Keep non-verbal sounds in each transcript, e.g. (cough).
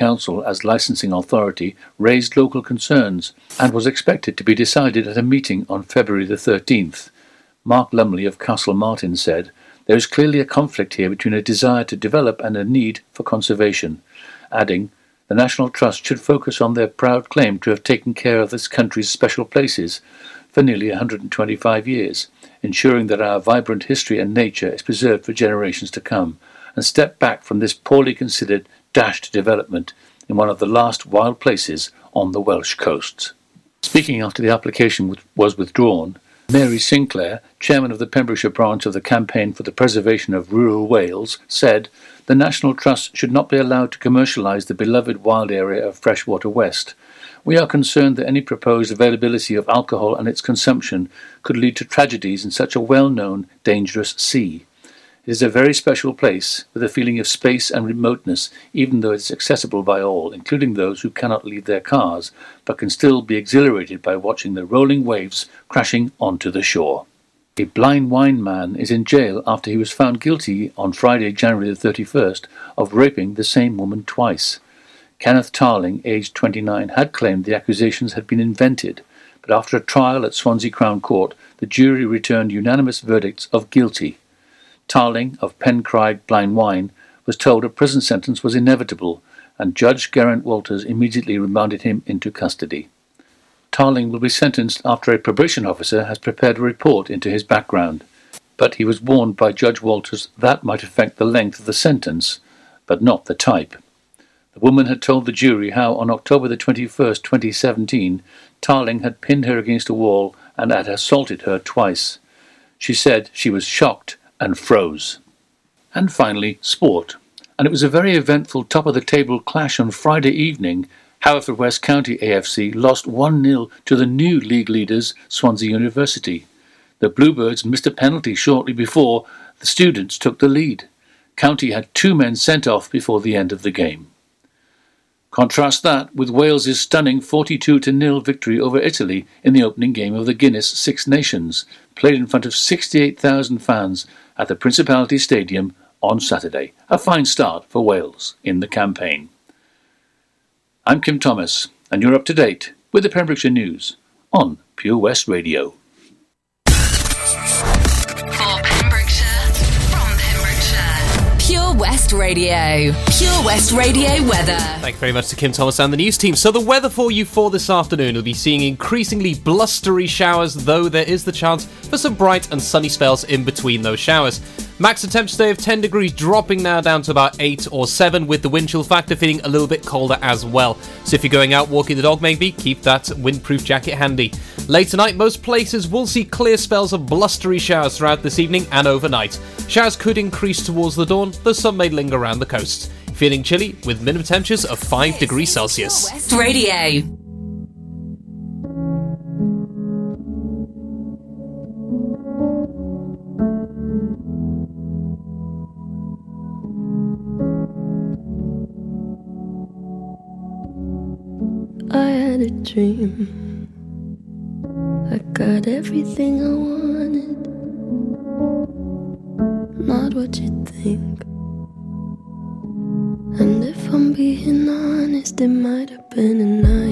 Council as licensing authority raised local concerns and was expected to be decided at a meeting on February the 13th. Mark Lumley of Castlemartin said, There is clearly a conflict here between a desire to develop and a need for conservation, adding, The National Trust should focus on their proud claim to have taken care of this country's special places for nearly 125 years, ensuring that our vibrant history and nature is preserved for generations to come, and step back from this poorly considered dashed development in one of the last wild places on the Welsh coasts. Speaking after the application was withdrawn, Mary Sinclair, chairman of the Pembrokeshire branch of the Campaign for the Preservation of Rural Wales, said the National Trust should not be allowed to commercialise the beloved wild area of Freshwater West. We are concerned that any proposed availability of alcohol and its consumption could lead to tragedies in such a well known, dangerous sea. It is a very special place, with a feeling of space and remoteness, even though it is accessible by all, including those who cannot leave their cars, but can still be exhilarated by watching the rolling waves crashing onto the shore. A Blaenwaun man is in jail after he was found guilty on Friday, January the 31st, of raping the same woman twice. Kenneth Tarling, aged 29, had claimed the accusations had been invented, but after a trial at Swansea Crown Court, the jury returned unanimous verdicts of guilty. Tarling of Pencrieg Blaenwaun was told a prison sentence was inevitable, and Judge Geraint Walters immediately remanded him into custody. Tarling will be sentenced after a probation officer has prepared a report into his background, but he was warned by Judge Walters that might affect the length of the sentence, but not the type. The woman had told the jury how on October the 21st, 2017, Tarling had pinned her against a wall and had assaulted her twice. She said she was shocked and froze. And finally, sport. And it was a very eventful top of the table clash on Friday evening. Haverfordwest County AFC lost 1 0 to the new league leaders, Swansea University. The Bluebirds missed a penalty shortly before the students took the lead. County had two men sent off before the end of the game. Contrast that with Wales's stunning 42 0 victory over Italy in the opening game of the Guinness Six Nations, played in front of 68,000 fans at the Principality Stadium on Saturday. A fine start for Wales in the campaign. I'm Kim Thomas, and you're up to date with the Pembrokeshire News on Pure West Radio. West Radio. Pure West Radio weather. Thank you very much to Kim Thomas and the news team. So, the weather for you for this afternoon will be seeing increasingly blustery showers, though there is the chance for some bright and sunny spells in between those showers. Max temperature today of 10 degrees, dropping now down to about 8 or 7, with the wind chill factor feeling a little bit colder as well. So, if you're going out walking the dog, maybe keep that windproof jacket handy. Late tonight, most places will see clear spells of blustery showers throughout this evening and overnight. Showers could increase towards the dawn, though some may linger around the coast. Feeling chilly with minimum temperatures of 5 degrees Celsius. West Radio. I had a dream. I got everything I wanted. Not what you think. And if I'm being honest, it might have been a nightmare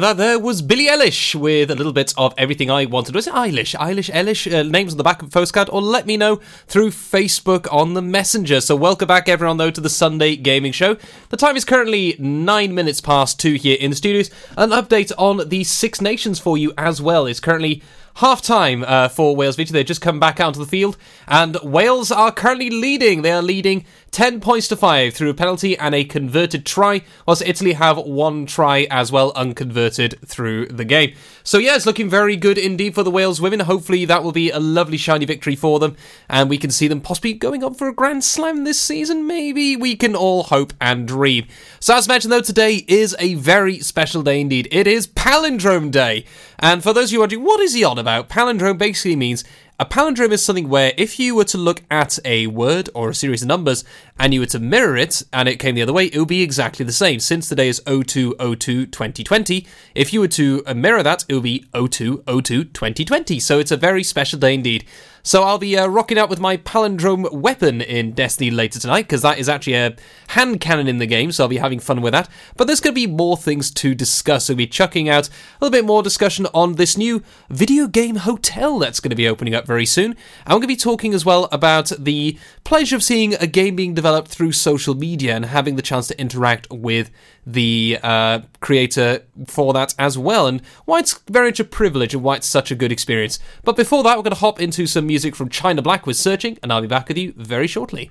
That there was Billie Eilish with a little bit of everything I wanted. Was it Eilish? Eilish, Eilish? Uh, names on the back of the postcard, or let me know through Facebook on the Messenger. So, welcome back, everyone, though, to the Sunday Gaming Show. The time is currently nine minutes past two here in the studios. An update on the Six Nations for you as well. is currently half time uh, for Wales Vita. They've just come back out onto the field, and Wales are currently leading. They are leading 10 points to 5 through a penalty and a converted try, whilst Italy have one try as well, unconverted through the game. So, yeah, it's looking very good indeed for the Wales women. Hopefully, that will be a lovely, shiny victory for them, and we can see them possibly going on for a Grand Slam this season. Maybe we can all hope and dream. So, as mentioned, though, today is a very special day indeed. It is Palindrome Day. And for those of you wondering, what is he on about? Palindrome basically means a palindrome is something where if you were to look at a word or a series of numbers and you were to mirror it and it came the other way, it would be exactly the same. Since today is 0202 2020, if you were to mirror that, it would be 0202 2020. So it's a very special day indeed. So I'll be uh, rocking out with my palindrome weapon in Destiny later tonight because that is actually a hand cannon in the game, so I'll be having fun with that. But there's going to be more things to discuss. We'll be chucking out a little bit more discussion on this new video game hotel that's going to be opening up very soon. And we're going to be talking as well about the pleasure of seeing a game being developed through social media and having the chance to interact with the uh, creator for that as well, and why it's very much a privilege and why it's such a good experience. But before that, we're going to hop into some music from China Black with Searching, and I'll be back with you very shortly.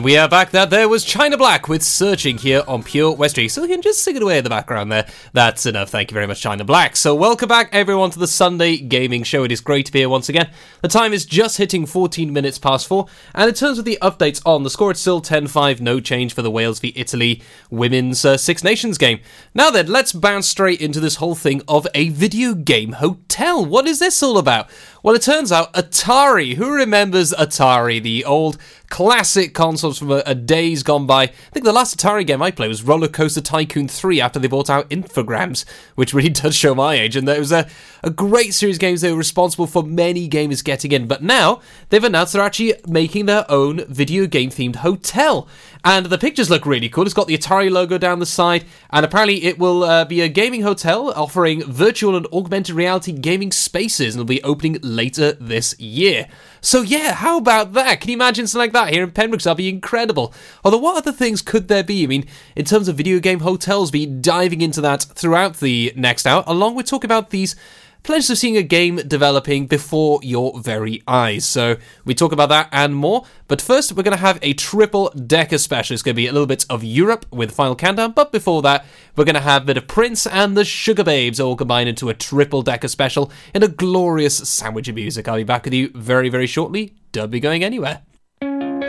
And we are back. That there was China Black with Searching here on Pure West Radio. So you can just sing it away in the background there. That's enough. Thank you very much, China Black. So welcome back, everyone, to the Sunday Gaming Show. It is great to be here once again. The time is just hitting 14 minutes past four. And in terms of the updates on the score, it's still 10 5, no change for the Wales v Italy Women's uh, Six Nations game. Now then, let's bounce straight into this whole thing of a video game hotel. What is this all about? Well, it turns out Atari. Who remembers Atari, the old classic consoles from a, a, days gone by? I think the last Atari game I played was Roller Coaster Tycoon 3 after they bought out Infogrames, which really (laughs) does show my age. And there was a, a great series of games they were responsible for many gamers getting in. But now they've announced they're actually making their own video game themed hotel. And the pictures look really cool. It's got the Atari logo down the side, and apparently it will uh, be a gaming hotel offering virtual and augmented reality gaming spaces, and it'll be opening later this year. So yeah, how about that? Can you imagine something like that here in Pembroke? That'd be incredible. Although, what other things could there be? I mean, in terms of video game hotels, be diving into that throughout the next hour, along with talking about these pleasures of seeing a game developing before your very eyes. So we talk about that and more. But first, we're going to have a triple decker special. It's going to be a little bit of Europe with Final Countdown. But before that, we're going to have a bit of Prince and the Sugababes all combined into a triple decker special in a glorious sandwich of music. I'll be back with you very, very shortly. Don't be going anywhere.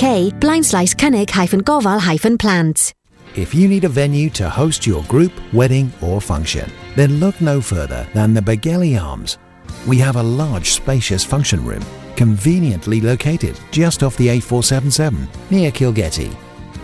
uk blind slice cynnig hyphen gofal plant. If you need a venue to host your group, wedding, or function, then look no further than the Begelly Arms. We have a large, spacious function room, conveniently located just off the A477 near Kilgetty.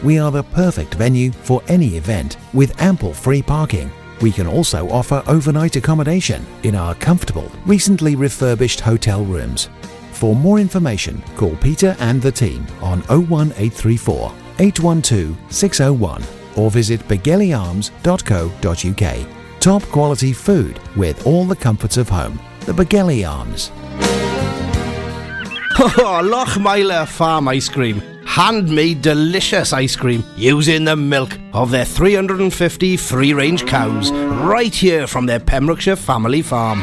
We are the perfect venue for any event with ample free parking. We can also offer overnight accommodation in our comfortable, recently refurbished hotel rooms. For more information, call Peter and the team on 01834 812 601 or visit begellyarms.co.uk. Top quality food with all the comforts of home. The Begelly Arms. (laughs) Oh, Lochmeyler Farm Ice Cream. Handmade delicious ice cream using the milk of their 350 free range cows right here from their Pembrokeshire family farm.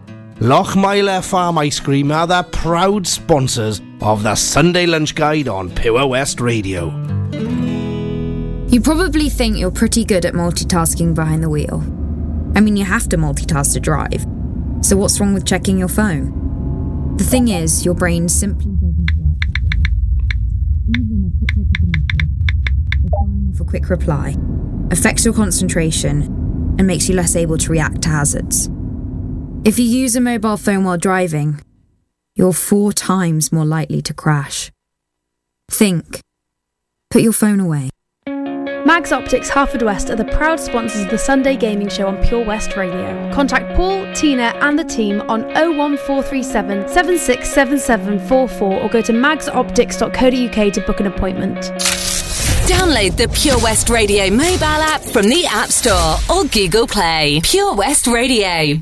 Lochmeyler Farm Ice Cream are the proud sponsors of the Sunday Lunch Guide on Pure West Radio. You probably think you're pretty good at multitasking behind the wheel. I mean, you have to multitask to drive. So, what's wrong with checking your phone? The thing is, your brain simply for quick reply affects your concentration and makes you less able to react to hazards. If you use a mobile phone while driving, you're four times more likely to crash. Think. Put your phone away. Mags Optics Haverfordwest are the proud sponsors of the Sunday Gaming Show on Pure West Radio. Contact Paul, Tina, and the team on 01437 767744 or go to magsoptics.co.uk to book an appointment. Download the Pure West Radio mobile app from the App Store or Google Play. Pure West Radio.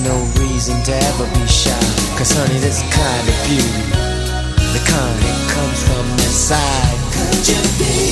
no reason to ever be shy. Cause honey, this kind of beauty, the kind that comes from inside. Could you be?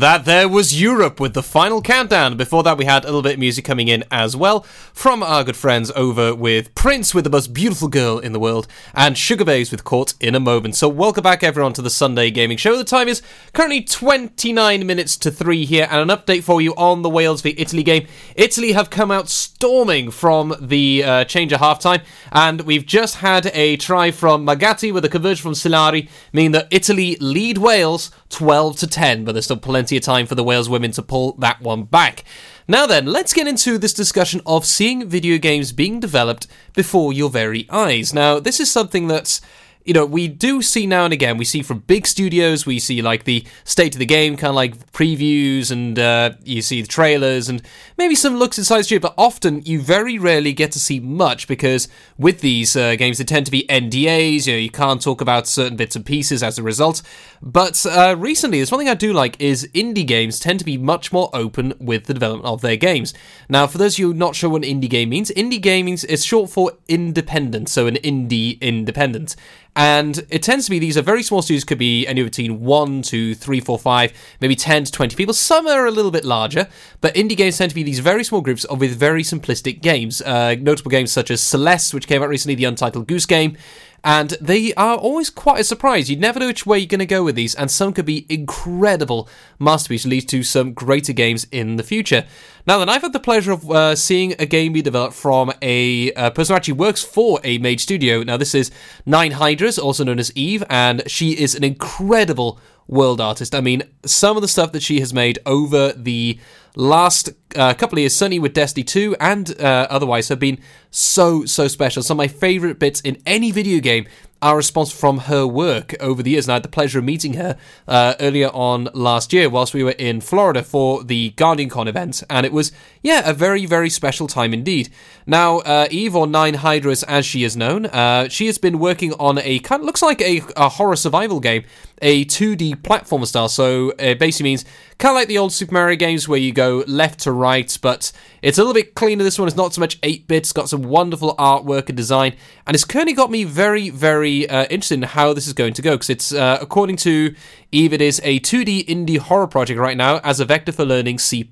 That there was Europe with the final countdown. Before that, we had a little bit of music coming in as well from our good friends over with Prince with the most beautiful girl in the world and Sugababes with Caught in a Moment. So, welcome back everyone to the Sunday Gaming Show. The time is currently 29 minutes to 3 here, and an update for you on the Wales v Italy game. Italy have come out storming from the uh, change of halftime, and we've just had a try from Magatti with a conversion from Sillari, meaning that Italy lead Wales 12 to 10, but there's still plenty of time for the Wales women to pull that one back. Now then, let's get into this discussion of seeing video games being developed before your very eyes. Now, this is something that's you know, we do see now and again, we see from big studios, we see like the state of the game, kind of like previews, and uh, you see the trailers and maybe some looks inside studio, but often you very rarely get to see much because with these uh, games, they tend to be NDAs, you know, you can't talk about certain bits and pieces as a result. But uh, recently, there's one thing I do like is indie games tend to be much more open with the development of their games. Now, for those of you not sure what an indie game means, indie gaming is short for independent, so an indie independent. And it tends to be these are very small studios, could be anywhere between one to three, four, five, maybe 10 to 20 people. Some are a little bit larger, but indie games tend to be these very small groups with very simplistic games. Uh, notable games such as Celeste, which came out recently, the Untitled Goose Game. And they are always quite a surprise. You never know which way you're going to go with these, and some could be incredible masterpieces, lead to some greater games in the future. Now, then, I've had the pleasure of uh, seeing a game be developed from a person who actually works for a major studio. Now, this is Nine Hydras, also known as Eve, and she is an incredible world artist. I mean, some of the stuff that she has made over the last uh, couple of years, certainly with Destiny 2 and uh, otherwise, have been so, so special. Some of my favourite bits in any video game are response from her work over the years. And I had the pleasure of meeting her uh, earlier on last year whilst we were in Florida for the GuardianCon event. And it was, yeah, a very, very special time indeed. Now, uh, Eve, or Nine Hydras as she is known, uh, she has been working on a kind of looks like a, a horror survival game, a 2D platformer style. So it basically means kind of like the old Super Mario games where you go left to right, but it's a little bit cleaner. This one is not so much 8 bits, got some wonderful artwork and design, and it's currently got me very, very uh, interested in how this is going to go because it's, uh, according to Eve, it is a 2D indie horror project right now as a vector for learning C.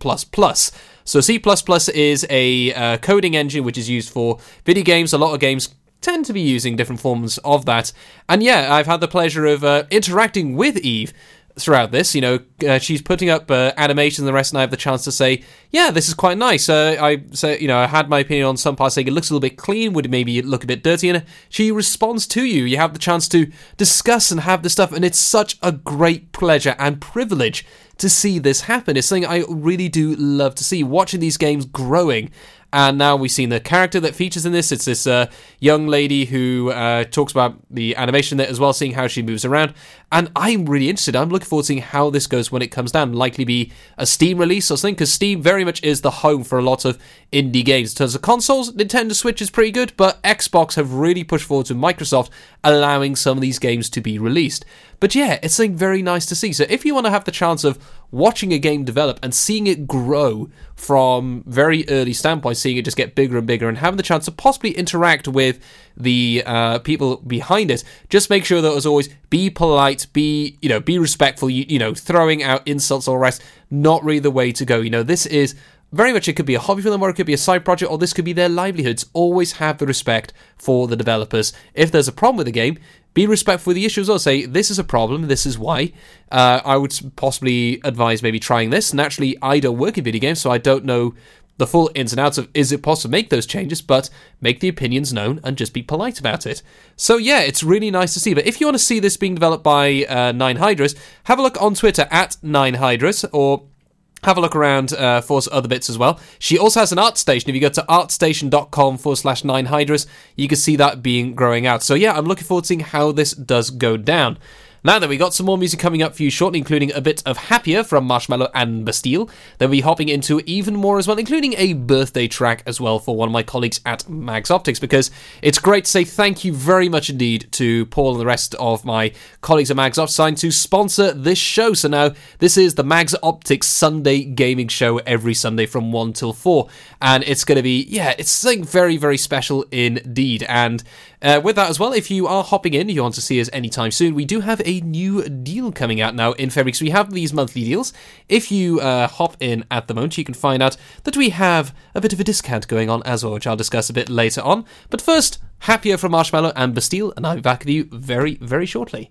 So C++ is a uh, coding engine which is used for video games. A lot of games tend to be using different forms of that. And yeah, I've had the pleasure of uh, interacting with Eve throughout this. You know, uh, she's putting up uh, animations and the rest, and I have the chance to say, yeah, this is quite nice. Uh, I say, you know, I had my opinion on some parts, saying it looks a little bit clean, would maybe look a bit dirty, and she responds to you. You have the chance to discuss and have the stuff, and it's such a great pleasure and privilege to see this happen. It's something I really do love to see, watching these games growing. And now we've seen the character that features in this. It's this uh, young lady who uh, talks about the animation there as well, seeing how she moves around. And I'm really interested. I'm looking forward to seeing how this goes when it comes down. Likely be a Steam release or something, because Steam very much is the home for a lot of indie games. In terms of consoles, Nintendo Switch is pretty good, but Xbox have really pushed forward to Microsoft, allowing some of these games to be released. But yeah, it's something very nice to see. So if you want to have the chance of watching a game develop and seeing it grow from very early standpoint, seeing it just get bigger and bigger, and having the chance to possibly interact with the uh, people behind it, just make sure that as always, be polite, be you know, be respectful. You, you know, throwing out insults or rest, not really the way to go. You know, this is very much it could be a hobby for them or it could be a side project or this could be their livelihoods always have the respect for the developers if there's a problem with the game be respectful of the issues or say this is a problem this is why uh, i would possibly advise maybe trying this naturally i don't work in video games so i don't know the full ins and outs of is it possible to make those changes, but make the opinions known and just be polite about it. So yeah, it's really nice to see. But if you want to see this being developed by uh, Nine Hydras, have a look on Twitter at Nine Hydras or have a look around uh, for other bits as well. She also has an art station. If you go to artstation.com forward slash nine hydras, you can see that being growing out. So, yeah, I'm looking forward to seeing how this does go down. Now then, we got some more music coming up for you shortly, including a bit of Happier from Marshmello and Bastille. Then we'll be hopping into even more as well, including a birthday track as well for one of my colleagues at Mags Optics, because it's great to say thank you very much indeed to Paul and the rest of my colleagues at Mags Optics to sponsor this show. So now this is the Mags Optics Sunday gaming show every Sunday from 1 till 4. And it's going to be, yeah, it's something very, very special indeed. And uh, with that as well, if you are hopping in, you want to see us anytime soon, we do have a new deal coming out now in February. So we have these monthly deals. If you uh, hop in at the moment, you can find out that we have a bit of a discount going on as well, which I'll discuss a bit later on. But first, Happier from Marshmello and Bastille, and I'll be back with you very, very shortly.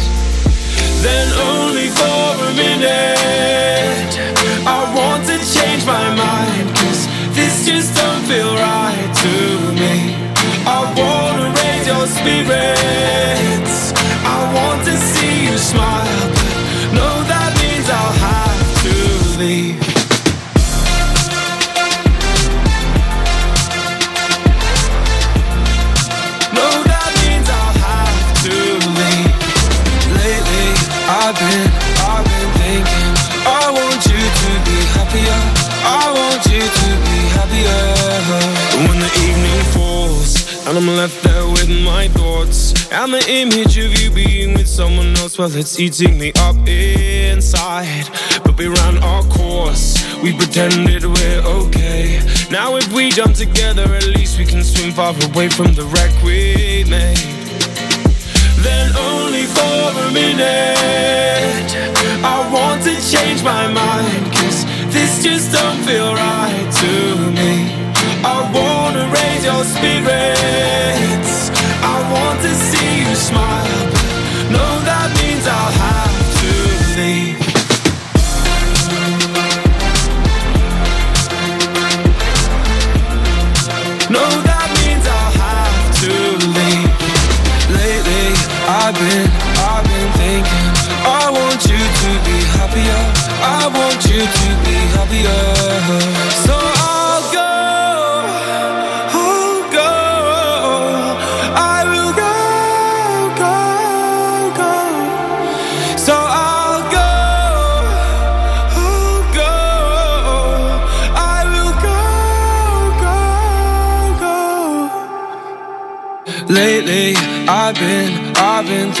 then only for a minute. I want to change my mind, cause this just don't feel right to me. I wanna raise your spirits. Someone well, it's eating me up inside. But we ran our course. We pretended we're okay. Now if we jump together, at least we can swim far away from the wreck we made then only for a minute. I want to change my mind, cause this just don't feel right to me. I wanna raise your spirits. I want to see you smile, means I'll have to leave. No, that means I'll have to leave. Lately, I've been, I've been thinking. I want you to be happier. I want you to be happier.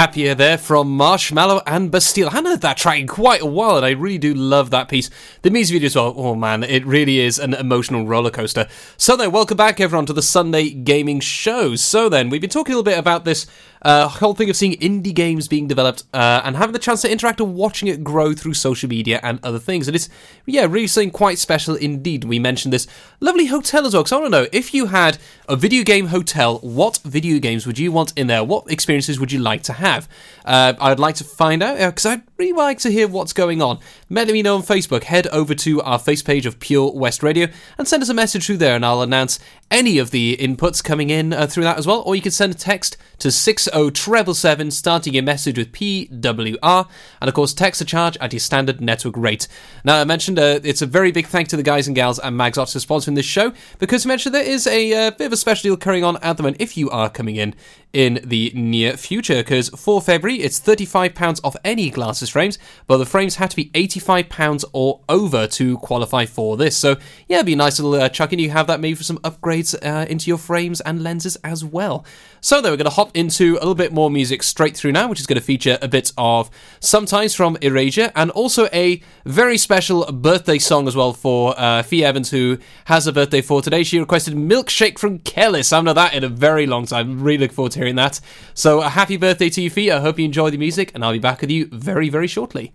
Happier there from Marshmello and Bastille. I heard that track in quite a while, and I really do love that piece. The music video as well, oh man, it really is an emotional roller coaster. So then, welcome back everyone to the Sunday Gaming Show. So then, we've been talking a little bit about this uh, whole thing of seeing indie games being developed uh, and having the chance to interact and watching it grow through social media and other things. And it's, yeah, really something quite special indeed. We mentioned this lovely hotel as well, because I want to know if you had a video game hotel, what video games would you want in there? What experiences would you like to have? Uh, I'd like to find out, because I'd really like to hear what's going on. Let me know on Facebook. Head over to our face page of Pure West Radio and send us a message through there, and I'll announce any of the inputs coming in uh, through that as well. Or you can send a text to 60777, starting your message with PWR, and of course, text a charge at your standard network rate. Now, I mentioned uh, it's a very big thank to the guys and gals at Mags Optics for sponsoring this show, because I mentioned there is a uh, bit of a special deal carrying on at the moment if you are coming in in the near future, because for February, it's £35 off any glasses frames, but the frames had to be £85 or over to qualify for this. So, yeah, it'd be a nice little uh, chuck in. You have that maybe for some upgrades uh, into your frames and lenses as well. So, then we're going to hop into a little bit more music straight through now, which is going to feature a bit of Sometimes from Erasure and also a very special birthday song as well for uh, Fee Evans, who has a birthday for today. She requested Milkshake from Kelis. I haven't that in a very long time. Really look forward to hearing that. So, a happy birthday to you, Fee. I hope you enjoy the music, and I'll be back with you very, very shortly.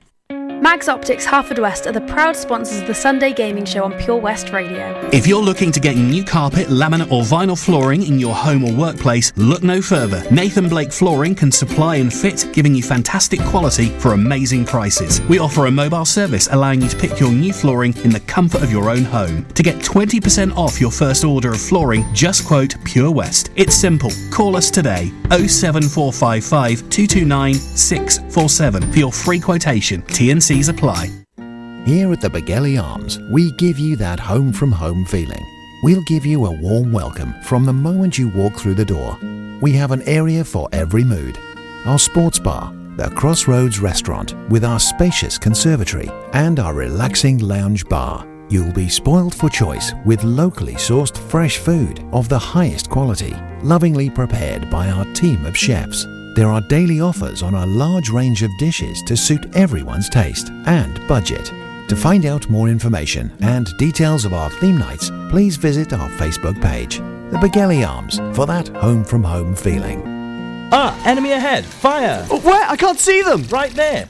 Mags Optics Haverfordwest are the proud sponsors of the Sunday Gaming Show on Pure West Radio. If you're looking to get new carpet, laminate, or vinyl flooring in your home or workplace, look no further. Nathan Blake Flooring can supply and fit, giving you fantastic quality for amazing prices. We offer a mobile service allowing you to pick your new flooring in the comfort of your own home. To get 20% off your first order of flooring, just quote Pure West. It's simple. Call us today 07455 229 647 for your free quotation. T&Cs apply. Here at the Begelly Arms, we give you that home from home feeling. We'll give you a warm welcome from the moment you walk through the door. We have an area for every mood. Our sports bar, the Crossroads restaurant with our spacious conservatory, and our relaxing lounge bar. You'll be spoiled for choice with locally sourced fresh food of the highest quality, lovingly prepared by our team of chefs. There are daily offers on a large range of dishes to suit everyone's taste and budget. To find out more information and details of our theme nights, please visit our Facebook page, The Begelly Arms, for that home from home feeling. Ah, enemy ahead! Fire! Oh, where? I can't see them! Right there!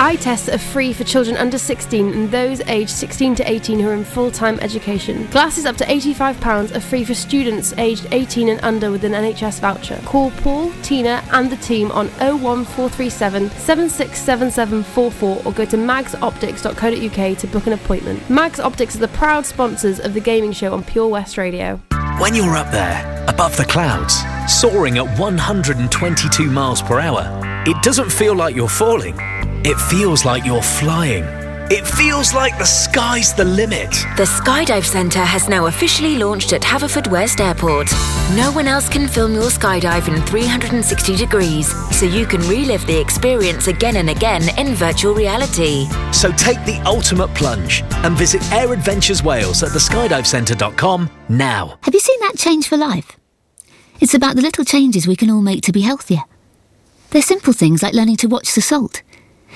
Eye tests are free for children under 16 and those aged 16 to 18 who are in full time education. Glasses up to £85 are free for students aged 18 and under with an NHS voucher. Call Paul, Tina, and the team on 01437 767744 or go to magsoptics.co.uk to book an appointment. Mags Optics are the proud sponsors of the gaming show on Pure West Radio. When you're up there, above the clouds, soaring at 122 miles per hour, it doesn't feel like you're falling. It feels like you're flying. It feels like the sky's the limit. The Skydive Centre has now officially launched at Haverfordwest Airport. No one else can film your skydive in 360 degrees, so you can relive the experience again and again in virtual reality. So take the ultimate plunge and visit Air Adventures Wales at theskydivecentre.com now. Have you seen that change for life? It's about the little changes we can all make to be healthier. They're simple things like learning to watch the salt.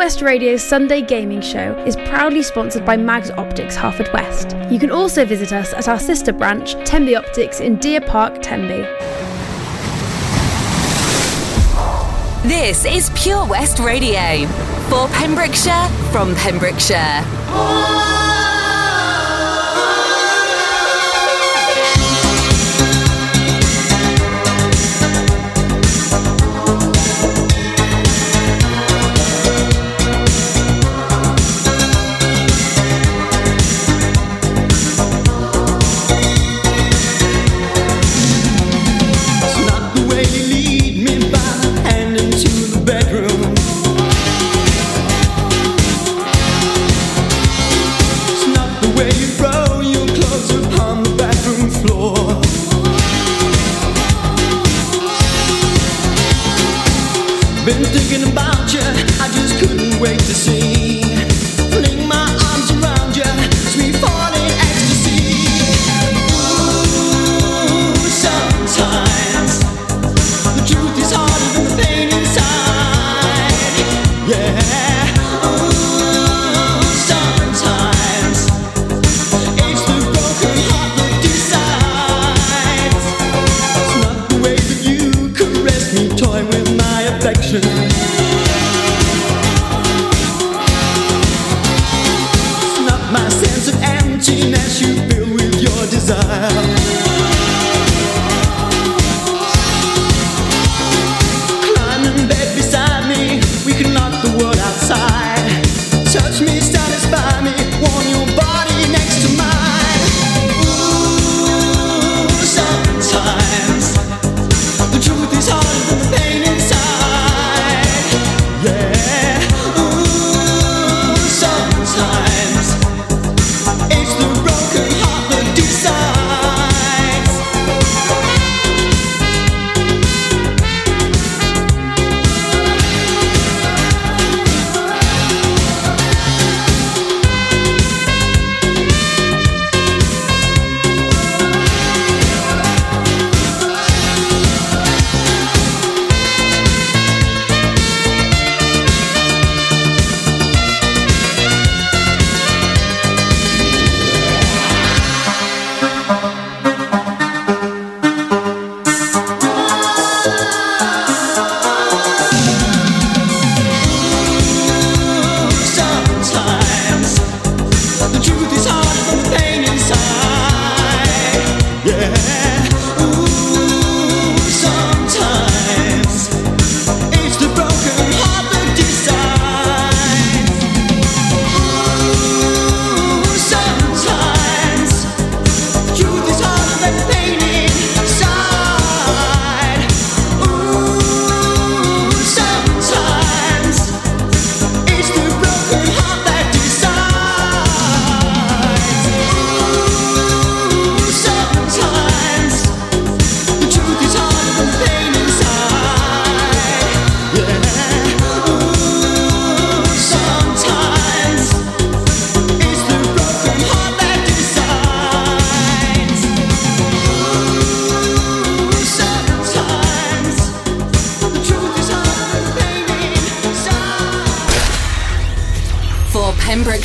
West Radio's Sunday Gaming Show is proudly sponsored by Mags Optics Haverfordwest. You can also visit us at our sister branch, Tenby Optics in Deer Park, Tenby. This is Pure West Radio. For Pembrokeshire, from Pembrokeshire. It's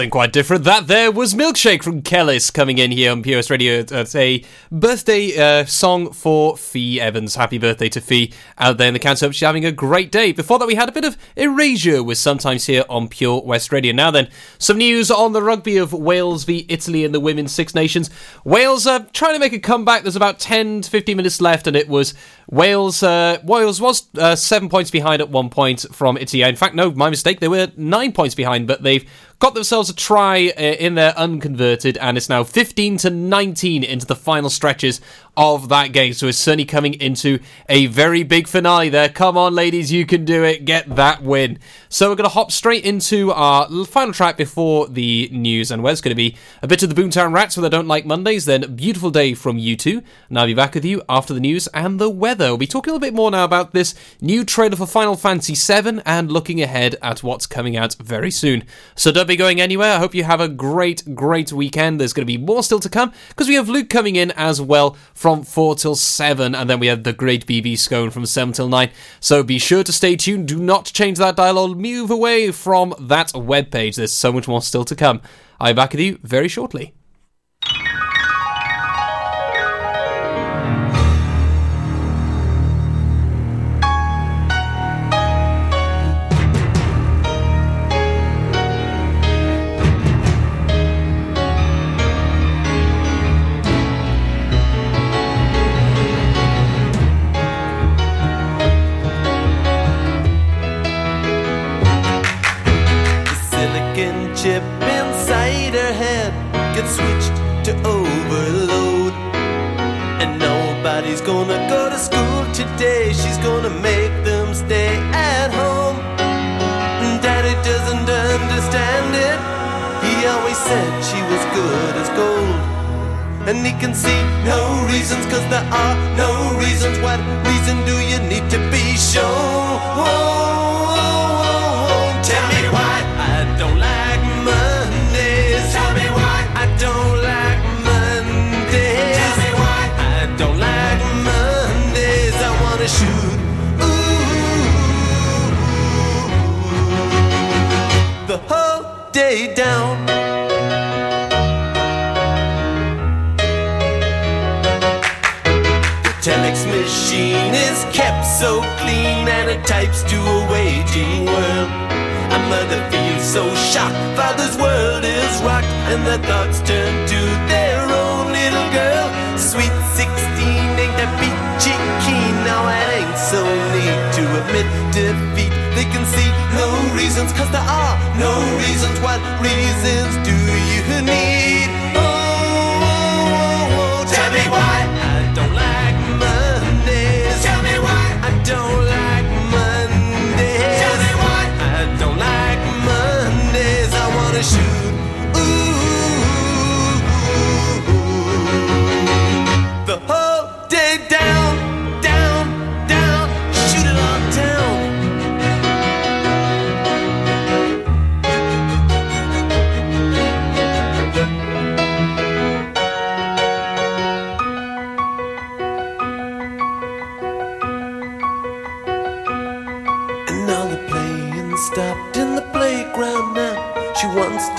Something quite different. That there was Milkshake from Kelis coming in here on POS Radio. It's a birthday uh, song for Fee Evans. Happy birthday to Fee out there in the council. Hope she's having a great day. Before that, we had a bit of erasure with sometimes here on Pure West Radio. Now then, some news on the rugby of Wales v Italy in the Women's Six Nations. Wales are trying to make a comeback. There's about 10 to 15 minutes left, and it was Wales. Uh, Wales was uh, seven points behind at one point from Italy. In fact, no, my mistake. They were nine points behind, but they've got themselves a try uh, in there unconverted, and it's now 15 to 19 into the final stretches of that game. So it's certainly coming into a very big finale there. Come on, ladies, you can do it. Get that win. So we're going to hop straight into our final track before the news, and where's going to be a bit of the Boomtown Rats with I Don't Like Mondays, then Beautiful Day from U2. and I'll be back with you after the news and the weather. We'll be talking a little bit more now about this new trailer for Final Fantasy VII and looking ahead at what's coming out very soon. So don't be going anywhere. I hope you have a great, great weekend. There's going to be more still to come because we have Luke coming in as well from 4 till 7, and then we have the great BB Scone from 7 till 9. So be sure to stay tuned. Do not change that dial or move away from that webpage. There's so much more still to come. I'll be back with you very shortly. He can see no reasons, cause there are no reasons. What reason do you need to be shown? Tell me why I don't like Mondays. Tell me why I don't like Mondays. Tell me why I don't like Mondays. I wanna shoot. Ooh, the whole day down. Machine is kept so clean and it types to a waging world. A mother feels so shocked, father's world is rocked, and their thoughts turn to their own little girl. Sweet 16 ain't that peachy keen, now it ain't so neat to admit defeat. They can see no reasons, cause there are no reasons. What reasons do you need? Oh, oh, oh, oh tell me why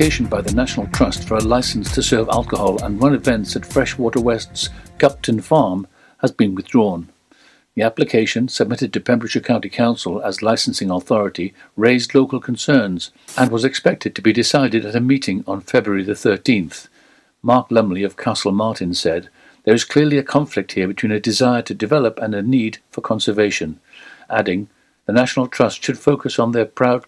application by the National Trust for a license to serve alcohol and run events at Freshwater West's Gupton Farm has been withdrawn. The application, submitted to Pembrokeshire County Council as licensing authority, raised local concerns and was expected to be decided at a meeting on February the 13th. Mark Lumley of Castlemartin said, There is clearly a conflict here between a desire to develop and a need for conservation, adding, The National Trust should focus on their proud